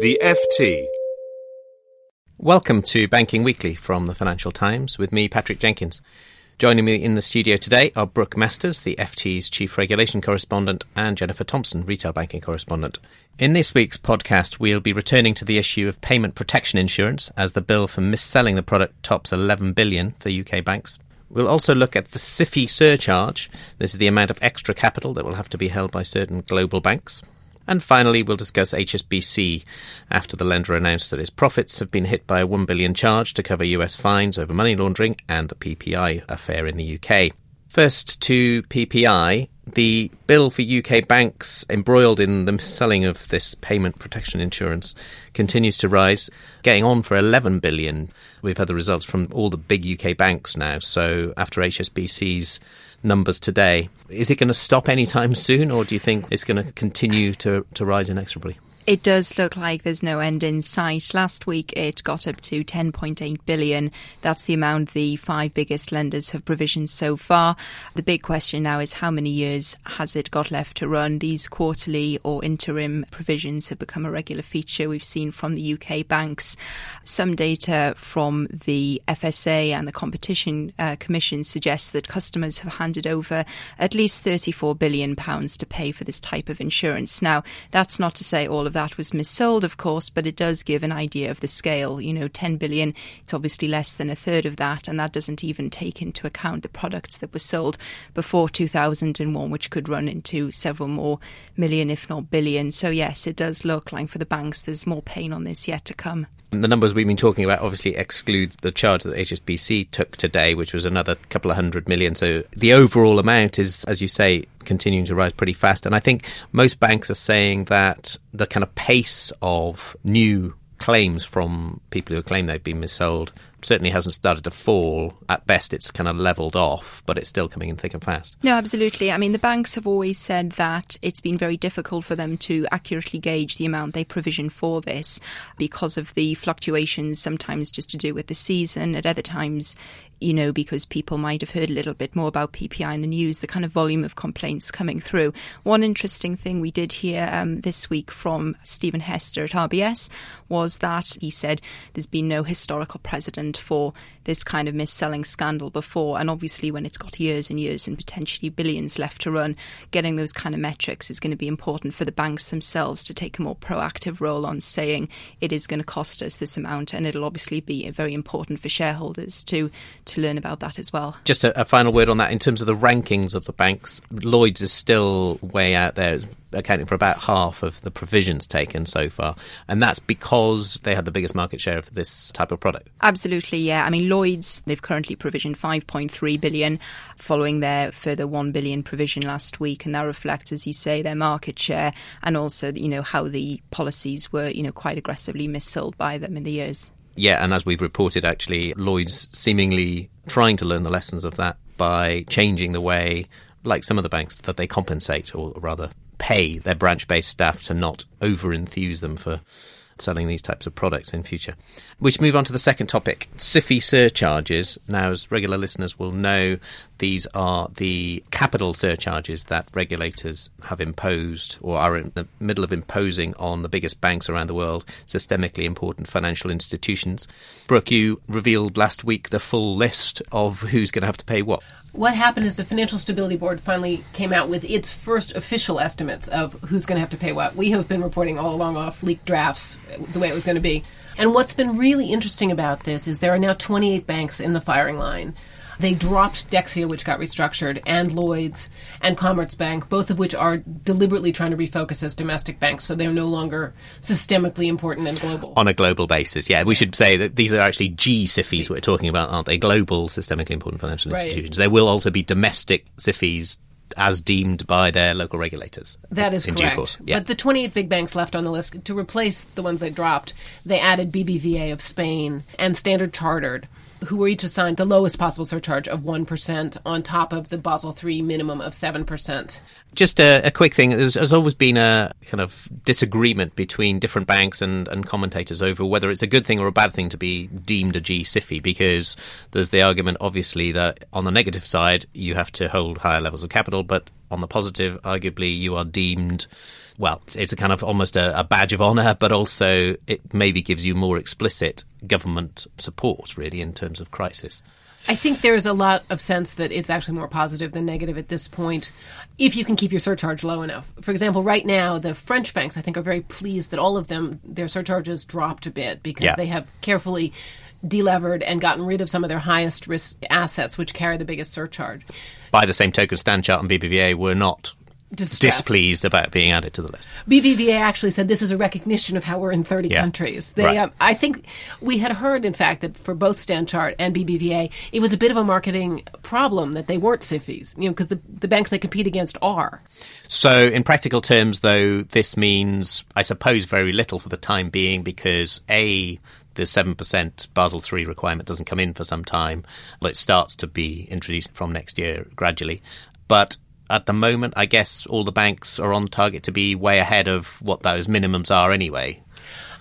The FT. Welcome to Banking Weekly from the Financial Times with me, Patrick Jenkins. Joining me in the studio today are Brooke Masters, the FT's Chief Regulation Correspondent, and Jennifer Thompson, Retail Banking Correspondent. In this week's podcast, we'll be returning to the issue of payment protection insurance as the bill for mis-selling the product tops 11 billion for UK banks. We'll also look at the SIFI surcharge. This is the amount of extra capital that will have to be held by certain global banks. And finally, we'll discuss HSBC after the lender announced that its profits have been hit by a 1 billion charge to cover US fines over money laundering and the PPI affair in the UK. First to PPI, the bill for UK banks embroiled in the selling of this payment protection insurance continues to rise, getting on for 11 billion. We've had the results from all the big UK banks now. So after HSBC's numbers today. Is it going to stop anytime soon, or do you think it's going to continue to, to rise inexorably? It does look like there's no end in sight. Last week it got up to 10.8 billion. That's the amount the five biggest lenders have provisioned so far. The big question now is how many years has it got left to run? These quarterly or interim provisions have become a regular feature we've seen from the UK banks. Some data from the FSA and the Competition uh, Commission suggests that customers have handed over at least 34 billion pounds to pay for this type of insurance. Now, that's not to say all of that was missold, of course, but it does give an idea of the scale. You know, 10 billion, it's obviously less than a third of that, and that doesn't even take into account the products that were sold before 2001, which could run into several more million, if not billion. So, yes, it does look like for the banks there's more pain on this yet to come. The numbers we've been talking about obviously exclude the charge that HSBC took today, which was another couple of hundred million. So the overall amount is, as you say, continuing to rise pretty fast. And I think most banks are saying that the kind of pace of new claims from people who claim they've been missold certainly hasn't started to fall. At best, it's kind of leveled off, but it's still coming in thick and fast. No, absolutely. I mean, the banks have always said that it's been very difficult for them to accurately gauge the amount they provision for this because of the fluctuations, sometimes just to do with the season, at other times you know, because people might have heard a little bit more about PPI in the news, the kind of volume of complaints coming through. One interesting thing we did hear um, this week from Stephen Hester at RBS was that he said there's been no historical precedent for this kind of mis-selling scandal before. And obviously, when it's got years and years and potentially billions left to run, getting those kind of metrics is going to be important for the banks themselves to take a more proactive role on saying it is going to cost us this amount. And it'll obviously be very important for shareholders to, to learn about that as well. Just a, a final word on that in terms of the rankings of the banks. Lloyds is still way out there accounting for about half of the provisions taken so far, and that's because they had the biggest market share of this type of product. Absolutely, yeah. I mean, Lloyds they've currently provisioned 5.3 billion, following their further 1 billion provision last week, and that reflects, as you say, their market share and also you know how the policies were you know quite aggressively missold by them in the years. Yeah, and as we've reported, actually, Lloyds seemingly trying to learn the lessons of that by changing the way like some of the banks, that they compensate, or rather pay their branch based staff to not over enthuse them for selling these types of products in future. We should move on to the second topic SIFI surcharges. Now, as regular listeners will know, these are the capital surcharges that regulators have imposed or are in the middle of imposing on the biggest banks around the world, systemically important financial institutions. Brooke, you revealed last week the full list of who's going to have to pay what what happened is the Financial Stability Board finally came out with its first official estimates of who's going to have to pay what. We have been reporting all along off leaked drafts the way it was going to be. And what's been really interesting about this is there are now 28 banks in the firing line. They dropped Dexia, which got restructured, and Lloyds and Commerzbank, both of which are deliberately trying to refocus as domestic banks, so they're no longer systemically important and global. On a global basis, yeah. We should say that these are actually G SIFIs we're talking about, aren't they? Global, systemically important financial institutions. Right. There will also be domestic SIFIs as deemed by their local regulators. That is in correct. Due course. Yeah. But the 28 big banks left on the list, to replace the ones they dropped, they added BBVA of Spain and Standard Chartered, who were each assigned the lowest possible surcharge of 1% on top of the Basel III minimum of 7%. Just a, a quick thing. There's, there's, always been a kind of disagreement between different banks and, and commentators over whether it's a good thing or a bad thing to be deemed a G-SIFI because there's the argument, obviously, that on the negative side, you have to hold higher levels of capital, but on the positive, arguably, you are deemed well, it's a kind of almost a, a, badge of honour, but also it maybe gives you more explicit government support, really, in terms of crisis. I think there's a lot of sense that it's actually more positive than negative at this point if you can keep your surcharge low enough. For example, right now, the French banks, I think, are very pleased that all of them, their surcharges dropped a bit because yeah. they have carefully delevered and gotten rid of some of their highest risk assets, which carry the biggest surcharge. By the same token, Standard Chartered and BBVA were not Distressed. displeased about being added to the list. BBVA actually said this is a recognition of how we're in 30 Yeah. countries. They, Right. um, I think we had heard, in fact, that for both Stanchart and BBVA, it was a bit of a marketing problem that they weren't SIFIs, you know, because the, the banks they compete against are. So, in practical terms, though, this means, I suppose, very little for the time being because A, the 7% Basel III requirement doesn't come in for some time. It starts to be introduced from next year gradually. But at the moment, I guess all the banks are on target to be way ahead of what those minimums are anyway.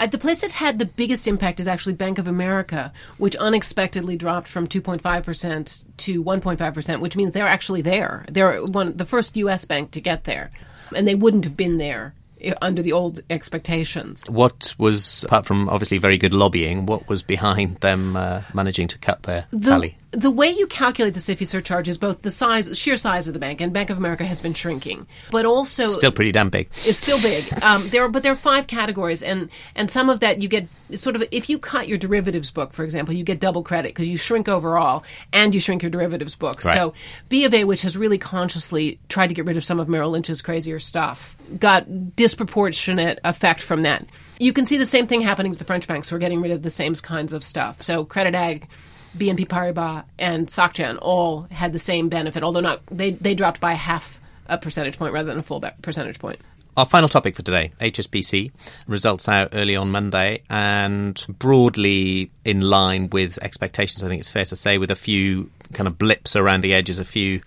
Uh, the place that's had the biggest impact is actually Bank of America, which unexpectedly dropped from 2.5% to 1.5%, which means they're actually there. They're one the first U.S. bank to get there, and they wouldn't have been there under the old expectations. What was, apart from obviously very good lobbying, what was behind them uh, managing to cut their The, tally? The way you calculate the SIFI surcharge is both the size, sheer size of the bank, and Bank of America has been shrinking, but also Still pretty damn big. It's still big. Um, there, are, but there are five categories, and and some of that you get sort of if you cut your derivatives book, for example, you get double credit because you shrink overall and you shrink your derivatives book. Right. So B of A, which has really consciously tried to get rid of some of Merrill Lynch's crazier stuff, got disproportionate effect from that. You can see the same thing happening with the French banks who are getting rid of the same kinds of stuff. So Credit Ag. BNP Paribas and SocGen all had the same benefit, although not they, they dropped by half a percentage point rather than a full percentage point. Our final topic for today HSBC results out early on Monday and broadly in line with expectations, I think it's fair to say, with a few kind of blips around the edges, a few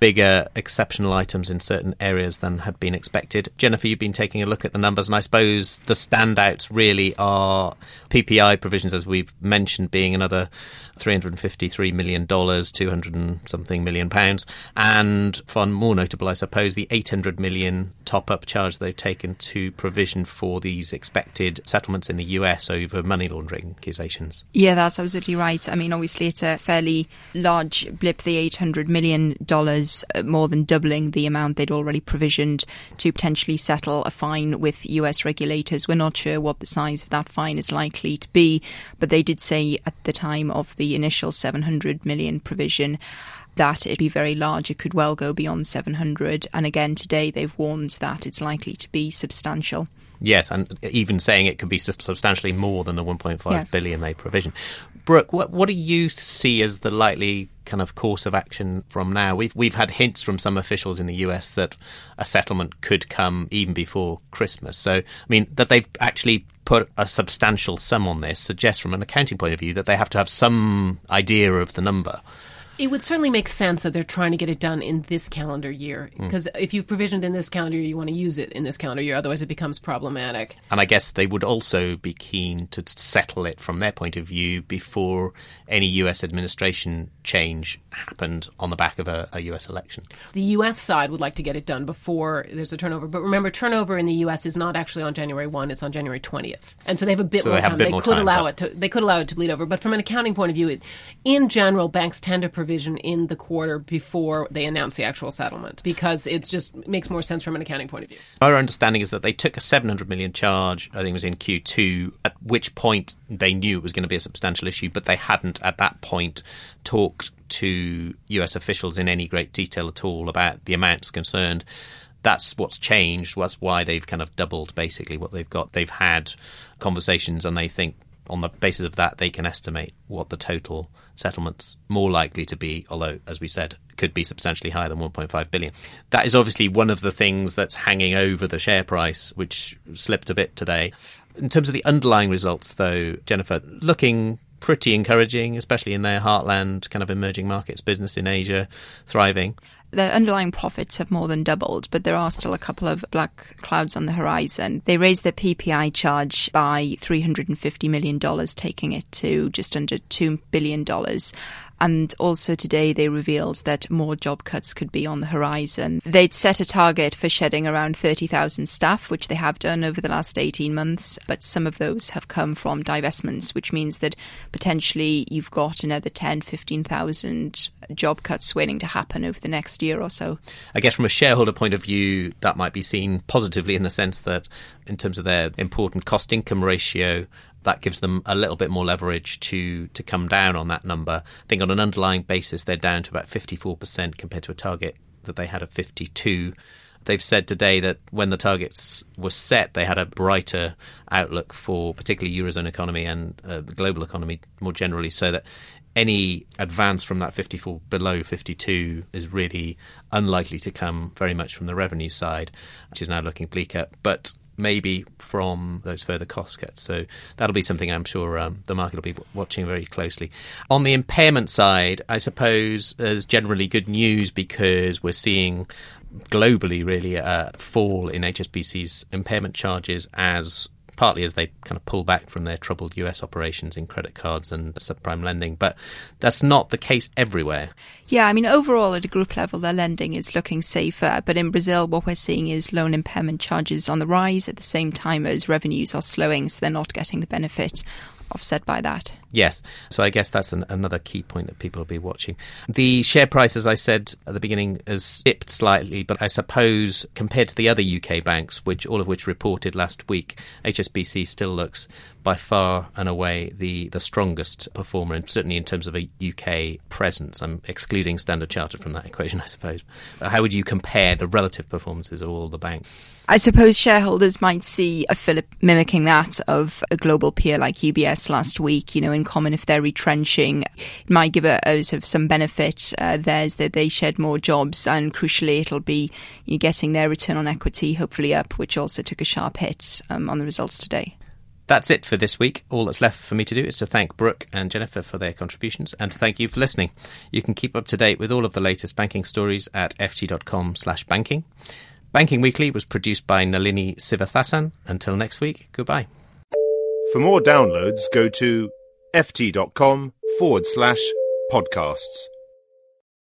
bigger exceptional items in certain areas than had been expected. Jennifer, you've been taking a look at the numbers, and I suppose the standouts really are PPI provisions, as we've mentioned, being another $353 million, 200 and something million pounds, and far more notable, I suppose, the 800 million top up charge they've taken to provision for these expected settlements in the US over money laundering accusations. Yeah, that's absolutely right. I mean, obviously, it's a fairly large blip, the $800 million, uh, more than doubling the amount they'd already provisioned to potentially settle a fine with US regulators. We're not sure what the size of that fine is likely to be, but they did say at the time of the initial 700 million provision that it'd be very large. It could well go beyond 700. And again, today they've warned that it's likely to be substantial. Yes, and even saying it could be substantially more than the one point five Yes. billion they provision. Brooke, what, what do you see as the likely kind of course of action from now? We've we've had hints from some officials in the US that a settlement could come even before Christmas. So, I mean, that they've actually put a substantial sum on this suggests, from an accounting point of view, that they have to have some idea of the number. It would certainly make sense that they're trying to get it done in this calendar year. Hmm. Because if you've provisioned in this calendar year, you want to use it in this calendar year. Otherwise, it becomes problematic. And I guess they would also be keen to settle it from their point of view before any US administration change happened on the back of a, a US election. The U.S. side would like to get it done before there's a turnover. But remember, turnover in the U.S. is not actually on January 1, it's on January 20th. And so they have a bit So more they time. bit they more could time, allow but- it to they could allow it to bleed over. But from an accounting point of view, it, in general, banks tend to provision in the quarter before they announce the actual settlement because it just makes more sense from an accounting point of view. Our understanding is that they took a 700 million charge, I think it was in Q2, at which point they knew it was going to be a substantial issue, but they hadn't at that point talked to US officials in any great detail at all about the amounts concerned. That's what's changed. That's why they've kind of doubled basically what they've got. They've had conversations and they think on the basis of that, they can estimate what the total settlements more likely to be, although, as we said, could be substantially higher than 1.5 billion. That is obviously one of the things that's hanging over the share price, which slipped a bit today. In terms of the underlying results, though, Jennifer, looking pretty encouraging, especially in their heartland kind of emerging markets business in Asia, thriving. Their underlying profits have more than doubled, but there are still a couple of black clouds on the horizon. They raised their PPI charge by $350 million, taking it to just under $2 billion. And also today they revealed that more job cuts could be on the horizon. They'd set a target for shedding around 30,000 staff, which they have done over the last 18 months, but some of those have come from divestments, which means that potentially you've got another 10, 15,000 job cuts waiting to happen over the next year or so. I guess from a shareholder point of view, that might be seen positively in the sense that in terms of their important cost income ratio, that gives them a little bit more leverage to to come down on that number. I think on an underlying basis, they're down to about 54% compared to a target that they had of 52. They've said today that when the targets were set, they had a brighter outlook for particularly eurozone economy and uh, the global economy more generally, so that any advance from that 54 below 52 is really unlikely to come very much from the revenue side, which is now looking bleaker. But maybe from those further cost cuts. So that'll be something I'm sure um, the market will be watching very closely. On the impairment side, I suppose there's generally good news because we're seeing globally really a fall in HSBC's impairment charges as partly as they kind of pull back from their troubled US operations in credit cards and subprime lending. But that's not the case everywhere. Yeah, I mean, overall at a group level, their lending is looking safer. But in Brazil, what we're seeing is loan impairment charges on the rise at the same time as revenues are slowing, so they're not getting the benefit offset by that. Yes. So I guess that's an, another key point that people will be watching. The share price, as I said at the beginning, has dipped slightly, but I suppose compared to the other UK banks, which all of which reported last week, HSBC still looks by far and away the, the strongest performer, and certainly in terms of a UK presence. I'm excluding Standard Chartered from that equation, I suppose. How would you compare the relative performances of all the banks? I suppose shareholders might see a fillip mimicking that of a global peer like UBS last week, you know, in common if they're retrenching. It might give a, a sort of some benefit uh, there's that they shed more jobs and crucially it'll be you know, getting their return on equity hopefully up, which also took a sharp hit um, on the results today. That's it for this week. All that's left for me to do is to thank Brooke and Jennifer for their contributions and to thank you for listening. You can keep up to date with all of the latest banking stories at ft.com slash banking. Banking Weekly was produced by Nalini Sivathasan. Until next week, goodbye. For more downloads, go to ft.com forward slash podcasts.